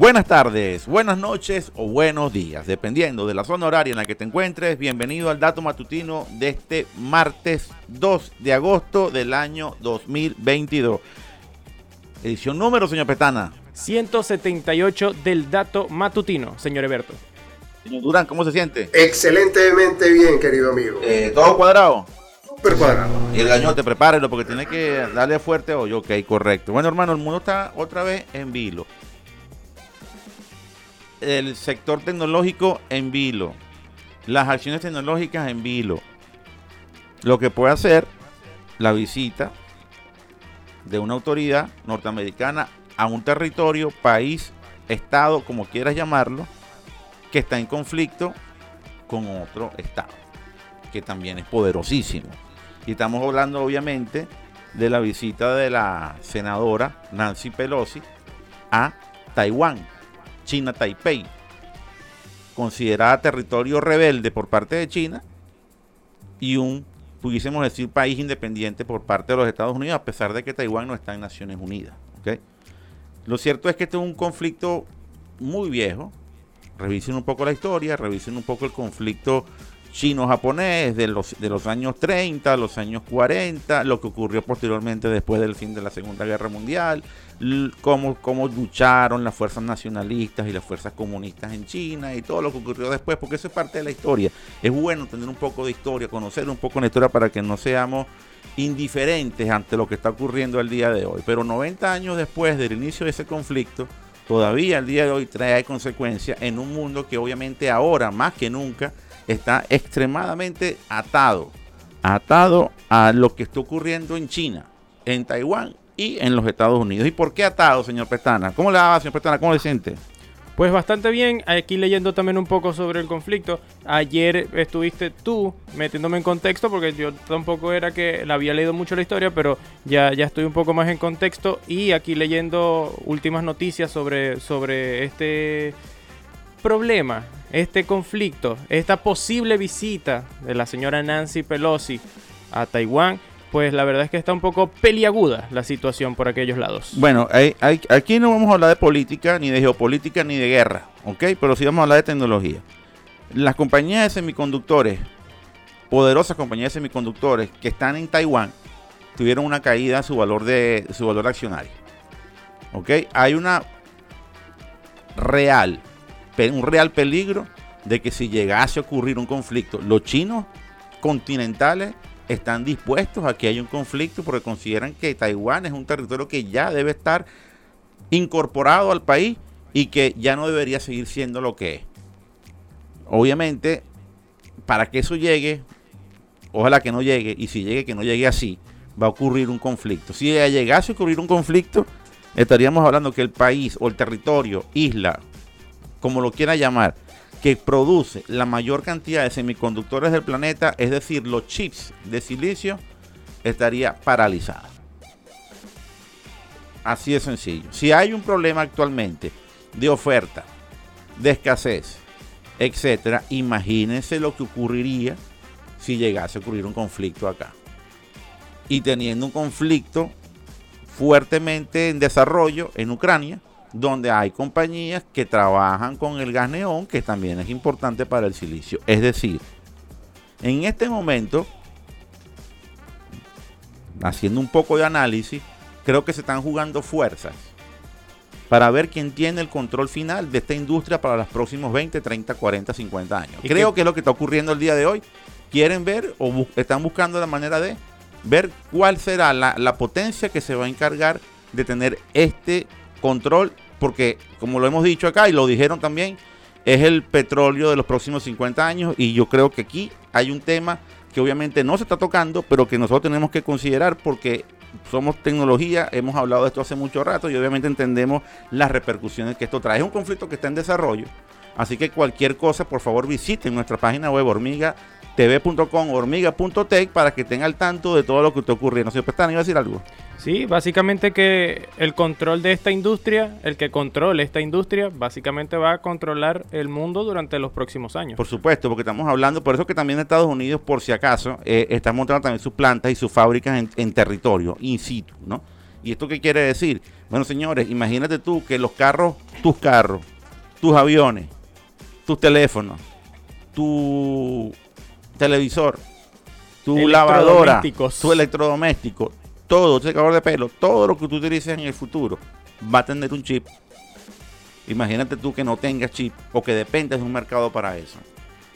Buenas tardes, buenas noches o buenos días, dependiendo de la zona horaria en la que te encuentres. Bienvenido al dato matutino de este martes 2 de agosto del año 2022. Edición número, señor Petana. 178 del dato matutino, señor Eberto. Señor Durán, ¿cómo se siente? Excelentemente bien, querido amigo. Eh, ¿Todo cuadrado? Super cuadrado. Y el gañote, prepárelo porque tiene que darle fuerte hoy. Ok, correcto. Bueno, hermano, el mundo está otra vez en vilo el sector tecnológico en vilo, las acciones tecnológicas en vilo. Lo que puede hacer la visita de una autoridad norteamericana a un territorio, país, estado, como quieras llamarlo, que está en conflicto con otro estado, que también es poderosísimo. Y estamos hablando obviamente de la visita de la senadora Nancy Pelosi a Taiwán China Taipei, considerada territorio rebelde por parte de China y un, pudiésemos decir, país independiente por parte de los Estados Unidos, a pesar de que Taiwán no está en Naciones Unidas. Lo cierto es que este es un conflicto muy viejo. Revisen un poco la historia, revisen un poco el conflicto chino-japonés de los, de los años 30, los años 40, lo que ocurrió posteriormente después del fin de la Segunda Guerra Mundial, cómo, cómo lucharon las fuerzas nacionalistas y las fuerzas comunistas en China y todo lo que ocurrió después, porque eso es parte de la historia. Es bueno tener un poco de historia, conocer un poco la historia para que no seamos indiferentes ante lo que está ocurriendo el día de hoy. Pero 90 años después del inicio de ese conflicto, todavía el día de hoy trae consecuencias en un mundo que obviamente ahora más que nunca está extremadamente atado, atado a lo que está ocurriendo en China, en Taiwán y en los Estados Unidos. ¿Y por qué atado, señor Pestana? ¿Cómo le va, señor Pestana? ¿Cómo le siente? Pues bastante bien, aquí leyendo también un poco sobre el conflicto. Ayer estuviste tú metiéndome en contexto porque yo tampoco era que la había leído mucho la historia, pero ya, ya estoy un poco más en contexto y aquí leyendo últimas noticias sobre, sobre este problema, este conflicto, esta posible visita de la señora Nancy Pelosi a Taiwán pues la verdad es que está un poco peliaguda la situación por aquellos lados. Bueno, aquí no vamos a hablar de política, ni de geopolítica, ni de guerra, ¿ok? Pero sí vamos a hablar de tecnología. Las compañías de semiconductores, poderosas compañías de semiconductores que están en Taiwán, tuvieron una caída en su valor, de, su valor accionario. ¿Ok? Hay una real, un real peligro de que si llegase a ocurrir un conflicto, los chinos continentales están dispuestos a que haya un conflicto porque consideran que Taiwán es un territorio que ya debe estar incorporado al país y que ya no debería seguir siendo lo que es. Obviamente, para que eso llegue, ojalá que no llegue, y si llegue, que no llegue así, va a ocurrir un conflicto. Si llegase a ocurrir un conflicto, estaríamos hablando que el país o el territorio, isla, como lo quiera llamar, que produce la mayor cantidad de semiconductores del planeta, es decir, los chips de silicio, estaría paralizada. Así de sencillo. Si hay un problema actualmente de oferta, de escasez, etcétera, imagínense lo que ocurriría si llegase a ocurrir un conflicto acá. Y teniendo un conflicto fuertemente en desarrollo en Ucrania, donde hay compañías que trabajan con el gas neón, que también es importante para el silicio. Es decir, en este momento, haciendo un poco de análisis, creo que se están jugando fuerzas para ver quién tiene el control final de esta industria para los próximos 20, 30, 40, 50 años. Creo que es lo que está ocurriendo el día de hoy. Quieren ver o están buscando la manera de ver cuál será la, la potencia que se va a encargar de tener este control, porque como lo hemos dicho acá y lo dijeron también, es el petróleo de los próximos 50 años y yo creo que aquí hay un tema que obviamente no se está tocando, pero que nosotros tenemos que considerar porque somos tecnología, hemos hablado de esto hace mucho rato y obviamente entendemos las repercusiones que esto trae. Es un conflicto que está en desarrollo, así que cualquier cosa, por favor visiten nuestra página web hormiga tv.com hormiga.tech para que estén al tanto de todo lo que está ocurriendo. Señor Pestana, ¿iba a decir algo? Sí, básicamente que el control de esta industria, el que controle esta industria, básicamente va a controlar el mundo durante los próximos años. Por supuesto, porque estamos hablando, por eso que también Estados Unidos, por si acaso, eh, está montando también sus plantas y sus fábricas en, en territorio, in situ, ¿no? ¿Y esto qué quiere decir? Bueno, señores, imagínate tú que los carros, tus carros, tus aviones, tus teléfonos, tu televisor, tu lavadora, tu electrodoméstico, todo, tu secador de pelo, todo lo que tú utilices en el futuro va a tener un chip. Imagínate tú que no tengas chip o que dependes de un mercado para eso.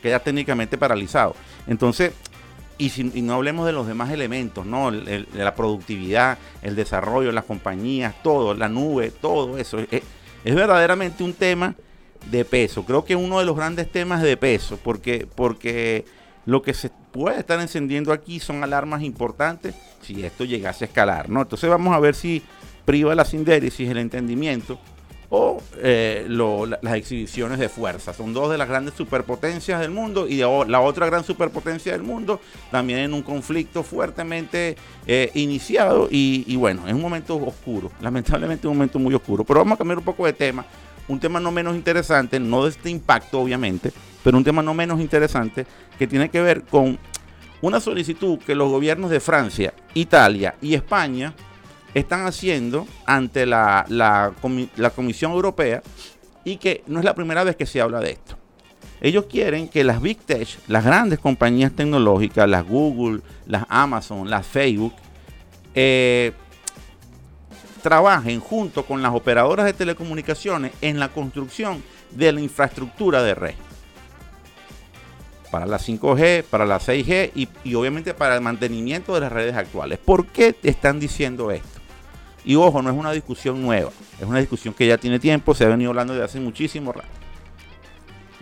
Quedas técnicamente paralizado. Entonces, y, si, no hablemos de los demás elementos, ¿no? de la productividad, el desarrollo, las compañías, todo, la nube, todo eso. Es, es, verdaderamente un tema de peso. Creo que uno de los grandes temas de peso, porque, porque lo que se puede estar encendiendo aquí son alarmas importantes si esto llegase a escalar, ¿no? Entonces vamos a ver si priva la sindéresis, el entendimiento o eh, las exhibiciones de fuerza. Son dos de las grandes superpotencias del mundo y la otra gran superpotencia del mundo también en un conflicto fuertemente eh, iniciado y, bueno, es un momento oscuro, lamentablemente un momento muy oscuro. Pero vamos a cambiar un poco de tema, un tema no menos interesante, no de este impacto obviamente, pero un tema no menos interesante que tiene que ver con una solicitud que los gobiernos de Francia, Italia y España están haciendo ante la, la, Comisión Europea y que no es la primera vez que se habla de esto. Ellos quieren que las Big Tech, las grandes compañías tecnológicas, las Google, las Amazon, las Facebook, eh, trabajen junto con las operadoras de telecomunicaciones en la construcción de la infraestructura de red. Para la 5G, para la 6G y, y obviamente para el mantenimiento de las redes actuales. ¿Por qué están diciendo esto? Y ojo, no es una discusión nueva, es una discusión que ya tiene tiempo, se ha venido hablando desde hace muchísimo rato.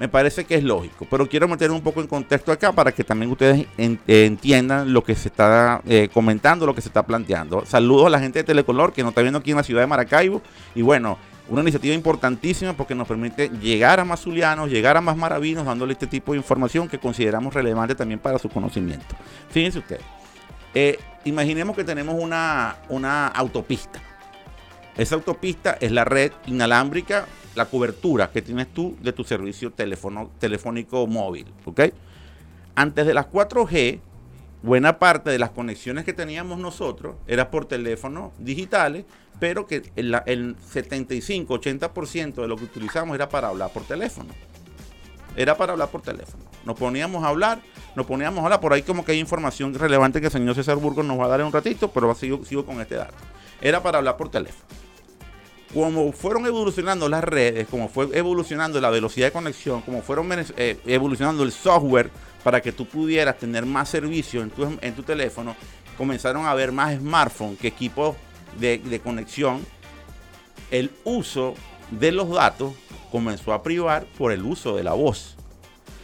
Me parece que es lógico, pero quiero meter un poco en contexto acá para que también ustedes entiendan lo que se está eh, comentando, lo que se está planteando. Saludos a la gente de Telecolor que nos está viendo aquí en la ciudad de Maracaibo. Y bueno, una iniciativa importantísima porque nos permite llegar a más zulianos, llegar a más maravinos, dándole este tipo de información que consideramos relevante también para su conocimiento. Fíjense ustedes. Eh, imaginemos que tenemos una, una autopista. Esa autopista es la red inalámbrica, la cobertura que tienes tú de tu servicio telefónico móvil. Antes de las 4G, buena parte de las conexiones que teníamos nosotros era por teléfonos digitales, pero que el, el 75-80% de lo que utilizamos era para hablar por teléfono. Era para hablar por teléfono. Nos poníamos a hablar, nos poníamos a hablar. Por ahí como que hay información relevante que el señor César Burgos nos va a dar en un ratito, pero sigo con este dato. Era para hablar por teléfono. Como fueron evolucionando las redes, como fue evolucionando la velocidad de conexión, como fueron eh, evolucionando el software para que tú pudieras tener más servicios en tu, en tu teléfono, comenzaron a haber más smartphones que equipos de, de conexión. El uso de los datos comenzó a privar por el uso de la voz.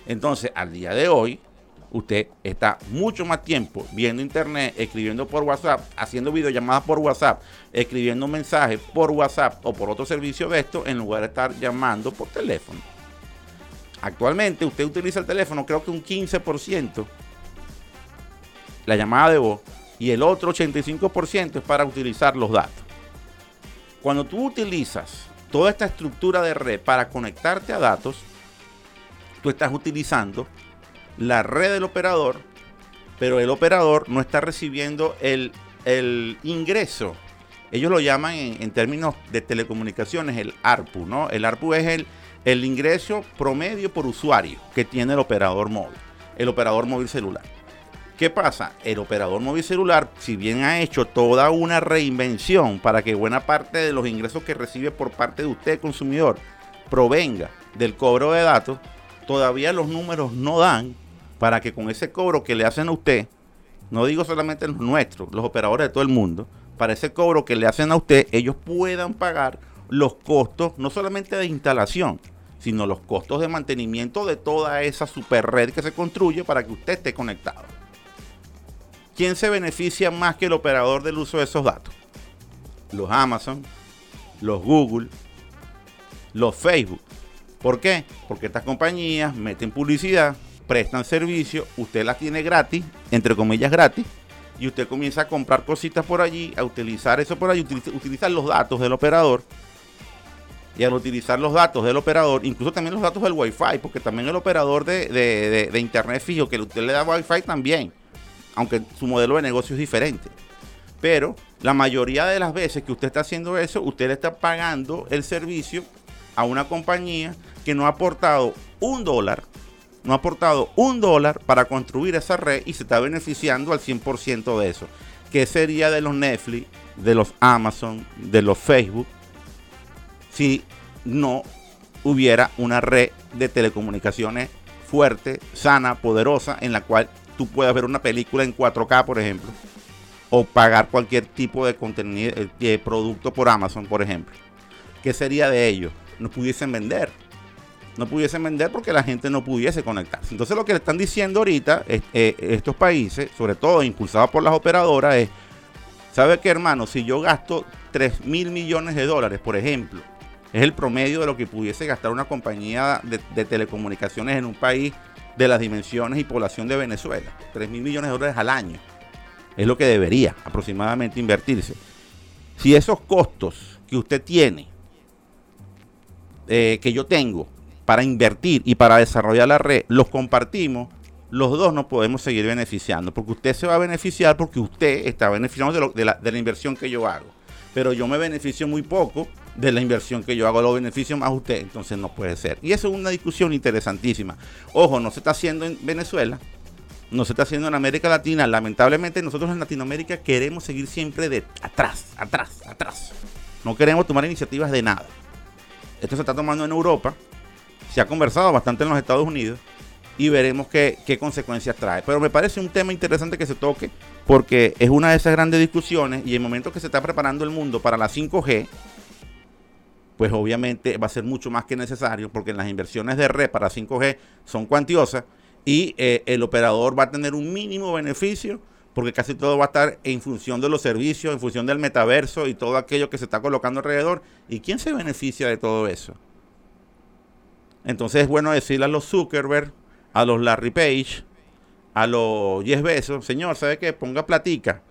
Entonces, al día de hoy, usted está mucho más tiempo viendo internet, escribiendo por WhatsApp, haciendo videollamadas por WhatsApp, escribiendo mensajes por WhatsApp o por otro servicio de esto, en lugar de estar llamando por teléfono. Actualmente usted utiliza el teléfono creo que un 15% la llamada de voz y el otro 85% es para utilizar los datos. Cuando tú utilizas toda esta estructura de red para conectarte a datos, tú estás utilizando la red del operador, pero el operador no está recibiendo el, ingreso. Ellos lo llaman en, términos de telecomunicaciones el ARPU, ¿no? El ARPU es el, el ingreso promedio por usuario que tiene el operador móvil, el operador móvil celular. ¿Qué pasa? El operador móvil celular, si bien ha hecho toda una reinvención para que buena parte de los ingresos que recibe por parte de usted, consumidor, provenga del cobro de datos, todavía los números no dan para que con ese cobro que le hacen a usted, no digo solamente los nuestros, los operadores de todo el mundo, para ese cobro que le hacen a usted, ellos puedan pagar los costos no solamente de instalación, sino los costos de mantenimiento de toda esa super red que se construye para que usted esté conectado. ¿Quién se beneficia más que el operador del uso de esos datos? Los Amazon, los Google, los Facebook. ¿Por qué? Porque estas compañías meten publicidad, prestan servicio, usted las tiene gratis, entre comillas gratis, y usted comienza a comprar cositas por allí, a utilizar eso por allí, utilizar los datos del operador. Y al utilizar los datos del operador, incluso también los datos del Wi-Fi, porque también el operador de, de, de internet fijo que usted le da Wi-Fi también aunque su modelo de negocio es diferente. Pero la mayoría de las veces que usted está haciendo eso, usted le está pagando el servicio a una compañía que no ha aportado un dólar, no ha aportado un dólar para construir esa red y se está beneficiando al 100% de eso. ¿Qué sería de los Netflix, de los Amazon, de los Facebook, si no hubiera una red de telecomunicaciones fuerte, sana, poderosa, en la cual tú puedas ver una película en 4K, por ejemplo, o pagar cualquier tipo de contenido, eh, de producto por Amazon, por ejemplo. ¿Qué sería de ellos? No pudiesen vender. No pudiesen vender porque la gente no pudiese conectarse. Entonces lo que le están diciendo ahorita eh, estos países, sobre todo impulsados por las operadoras, es, ¿sabe qué hermano? Si yo gasto 3 mil millones de dólares, por ejemplo, es el promedio de lo que pudiese gastar una compañía de, telecomunicaciones en un país de las dimensiones y población de Venezuela. 3 mil millones de dólares al año. Es lo que debería aproximadamente invertirse. Si esos costos que usted tiene, eh, que yo tengo para invertir y para desarrollar la red, los compartimos, los dos nos podemos seguir beneficiando. Porque usted se va a beneficiar porque usted está beneficiando de, la, de la inversión que yo hago. Pero yo me beneficio muy poco de la inversión que yo hago, los beneficios más usted, entonces no puede ser. Y eso es una discusión interesantísima. Ojo, no se está haciendo en Venezuela, no se está haciendo en América Latina. Lamentablemente nosotros en Latinoamérica queremos seguir siempre de atrás, atrás, atrás. No queremos tomar iniciativas de nada. Esto se está tomando en Europa, se ha conversado bastante en los Estados Unidos y veremos qué, consecuencias trae. Pero me parece un tema interesante que se toque porque es una de esas grandes discusiones y el momento que se está preparando el mundo para la 5G, pues obviamente va a ser mucho más que necesario porque las inversiones de red para 5G son cuantiosas y eh, el operador va a tener un mínimo beneficio porque casi todo va a estar en función de los servicios, en función del metaverso y todo aquello que se está colocando alrededor. ¿Y quién se beneficia de todo eso? Entonces es bueno decirle a los Zuckerberg, a los Larry Page, a los Jeff Bezos, señor, ¿sabe qué? Ponga platica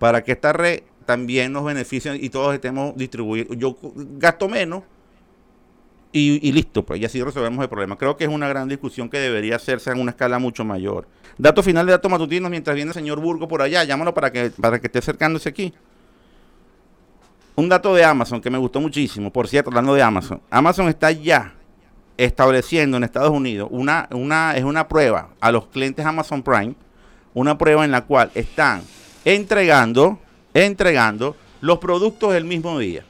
para que esta red también nos benefician y todos estemos distribuidos. Yo gasto menos y, listo, pues y así resolvemos el problema. Creo que es una gran discusión que debería hacerse en una escala mucho mayor. Dato final de datos matutinos mientras viene el señor Burgo por allá, llámalo para que, para que esté acercándose aquí. Un dato de Amazon que me gustó muchísimo, por cierto, hablando de Amazon. Amazon está ya estableciendo en Estados Unidos una, una, es una prueba a los clientes Amazon Prime, una prueba en la cual están entregando entregando los productos el mismo día.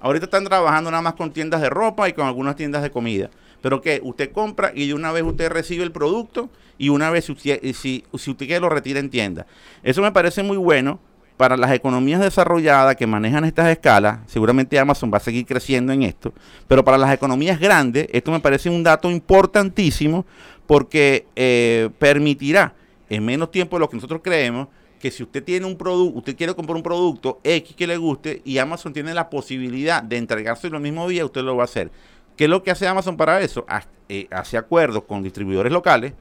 Ahorita están trabajando nada más con tiendas de ropa y con algunas tiendas de comida. Pero que usted compra y de una vez usted recibe el producto y una vez si usted, si, usted quiere lo retira en tienda. Eso me parece muy bueno para las economías desarrolladas que manejan estas escalas. Seguramente Amazon va a seguir creciendo en esto. Pero para las economías grandes, esto me parece un dato importantísimo porque eh, permitirá en menos tiempo de lo que nosotros creemos que si usted tiene un producto, usted quiere comprar un producto X que le guste y Amazon tiene la posibilidad de entregarse el mismo día, usted lo va a hacer. ¿Qué es lo que hace Amazon para eso? Eh, hace acuerdos con distribuidores locales,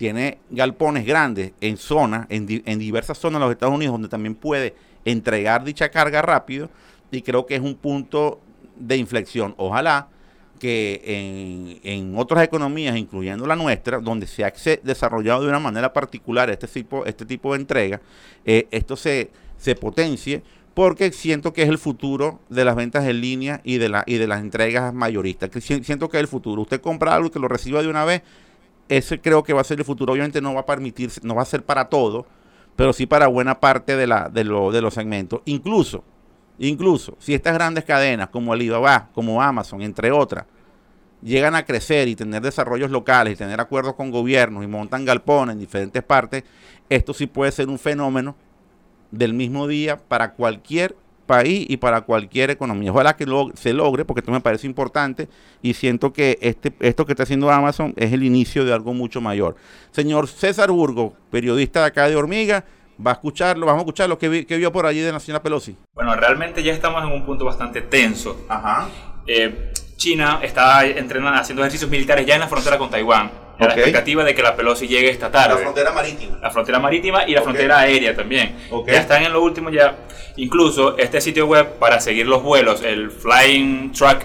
tiene galpones grandes en zonas, en, en diversas zonas de los Estados Unidos donde también puede entregar dicha carga rápido y creo que es un punto de inflexión. Ojalá que en, otras economías, incluyendo la nuestra, donde se ha desarrollado de una manera particular este tipo, este tipo de entrega, eh, esto se, se potencie porque siento que es el futuro de las ventas en línea y de, la, y de las entregas mayoristas. Que siento que es el futuro. Usted compra algo y que lo reciba de una vez, ese creo que va a ser el futuro. Obviamente no va a permitir, no va a ser para todo, pero sí para buena parte de, la, de, lo, de los segmentos. Incluso Incluso si estas grandes cadenas como Alibaba, como Amazon, entre otras, llegan a crecer y tener desarrollos locales y tener acuerdos con gobiernos y montan galpones en diferentes partes, esto sí puede ser un fenómeno del mismo día para cualquier país y para cualquier economía. Ojalá que se logre, porque esto me parece importante y siento que este, esto que está haciendo Amazon es el inicio de algo mucho mayor. Señor César Burgo, periodista de acá de Hormiga, va a escucharlo, vamos a escuchar lo que, vio por allí de la señora Pelosi. Bueno, realmente ya estamos en un punto bastante tenso. Ajá. Eh, China está entrenando, haciendo ejercicios militares ya en la frontera con Taiwán. La expectativa de que la Pelosi llegue esta tarde. La frontera marítima. La frontera marítima y la frontera aérea también. Ya están en lo último ya. Incluso este sitio web para seguir los vuelos, el Flying Truck,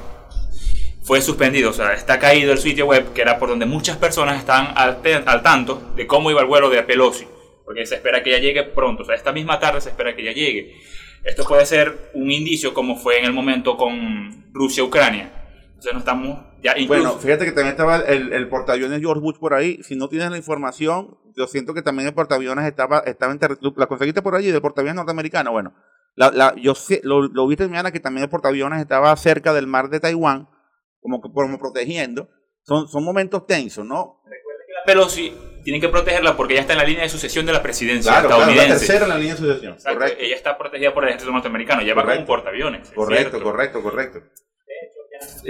fue suspendido. O sea, está caído el sitio web que era por donde muchas personas estaban al, al tanto de cómo iba el vuelo de Pelosi porque se espera que ya llegue pronto. O sea, esta misma carta se espera que ya llegue. Esto puede ser un indicio como fue en el momento con Rusia-Ucrania. Entonces no estamos ya incluso... Bueno, fíjate que también estaba el, el portaaviones George Bush por ahí. Si no tienes la información, yo siento que también el portaaviones estaba, estaba en terri- ¿La conseguiste por allí, del portaaviones norteamericano? Bueno, la, la, yo sé, lo, lo viste mañana que también el portaaviones estaba cerca del mar de Taiwán, como, que- como protegiendo. Son, son momentos tensos, ¿no? Pelosi tienen que protegerla porque ella está en la línea de sucesión de la presidencia Claro, claro, la estadounidense. tercera en la línea de sucesión. Exacto, Correcto, Ella está protegida por el ejército norteamericano, lleva como un portaaviones. es correcto, correcto, correcto.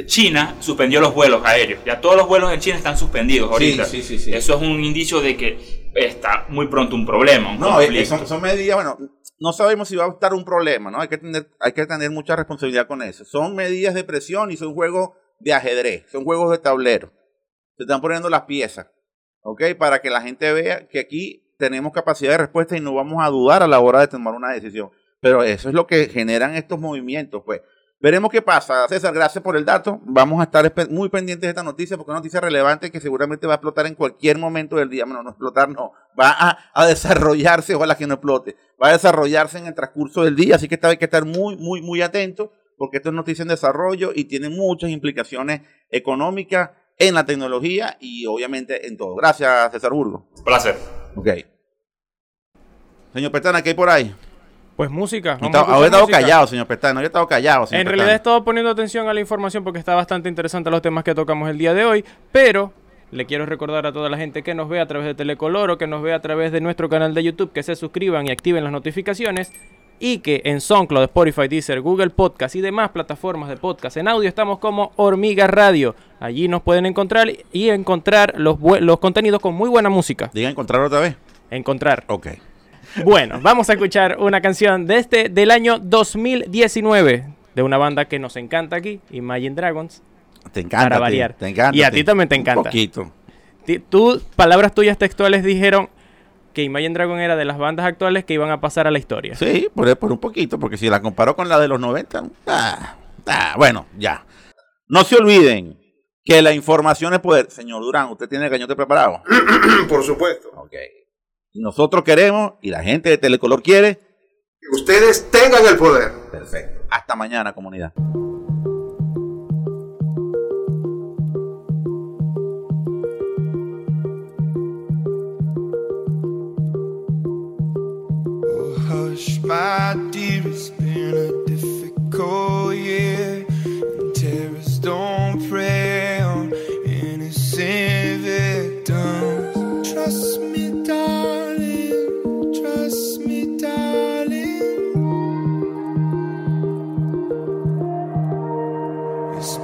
China suspendió los vuelos aéreos. Ya todos los vuelos en China están suspendidos ahorita. Sí, sí, sí. Eso es un indicio de que está muy pronto un problema. Un No, eh, son, son medidas, bueno, no sabemos si va a estar un problema, ¿no? Hay que tener, hay que tener mucha responsabilidad con eso. Son medidas de presión y son juegos de ajedrez, son juegos de tablero. Se están poniendo las piezas, ¿ok? Para que la gente vea que aquí tenemos capacidad de respuesta y no vamos a dudar a la hora de tomar una decisión. Pero eso es lo que generan estos movimientos, pues. Veremos qué pasa. César, gracias por el dato. Vamos a estar muy pendientes de esta noticia porque es una noticia relevante que seguramente va a explotar en cualquier momento del día. Bueno, no explotar, no. Va a, a desarrollarse, ojalá que no explote. Va a desarrollarse en el transcurso del día. Así que esta hay que estar muy, muy, muy atento porque esto es noticia en desarrollo y tiene muchas implicaciones económicas en la tecnología y obviamente en todo. Gracias, César Burgo. Placer. Ok. Señor Petana, ¿qué hay por ahí? Pues música. escuchar Ahora estado callado, señor Petana. Yo he estado callado, señor En realidad he estado poniendo atención a la información porque está bastante interesante los temas que tocamos el día de hoy, pero le quiero recordar a toda la gente que nos ve a través de Telecolor o que nos ve a través de nuestro canal de YouTube que se suscriban y activen las notificaciones y que en SoundCloud, Spotify, Deezer, Google Podcast y demás plataformas de podcast en audio estamos como Hormiga Radio. Allí nos pueden encontrar y encontrar los, los contenidos con muy buena música. Diga encontrar otra vez. Encontrar. Ok. Bueno, vamos a escuchar una canción de este del año 2019 de una banda que nos encanta aquí, Imagine Dragons. Te encanta. Para a ti, variar. Te encanta. Y a ti. también te Un encanta. poquito. Ti- Tú, palabras tuyas textuales dijeron que Imagine Dragon era de las bandas actuales que iban a pasar a la historia. Sí, por, por un poquito, porque si la comparo con la de los 90, ah, ah, bueno, ya. No se olviden que la información es poder. Señor Durán, ¿usted tiene el cañote preparado? Por supuesto. Ok. Y nosotros queremos, y la gente de Telecolor quiere, Que ustedes tengan el poder. perfecto. Hasta mañana, comunidad. Oh, hush, my dear, it's been a difficult year. And terrorists don't prey on innocent victims. Trust me, It's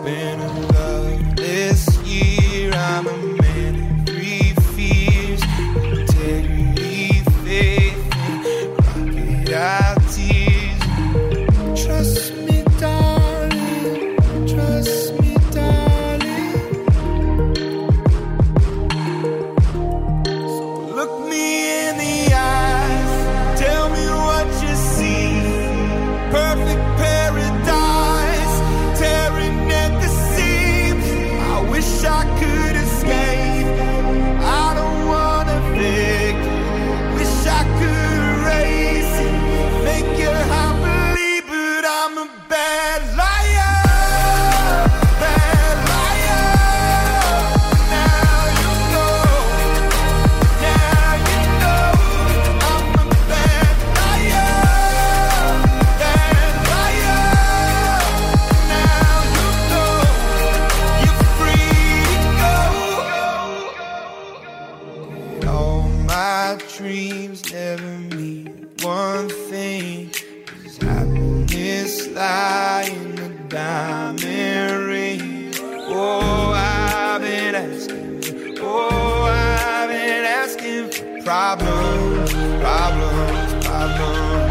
problems, problems, problems.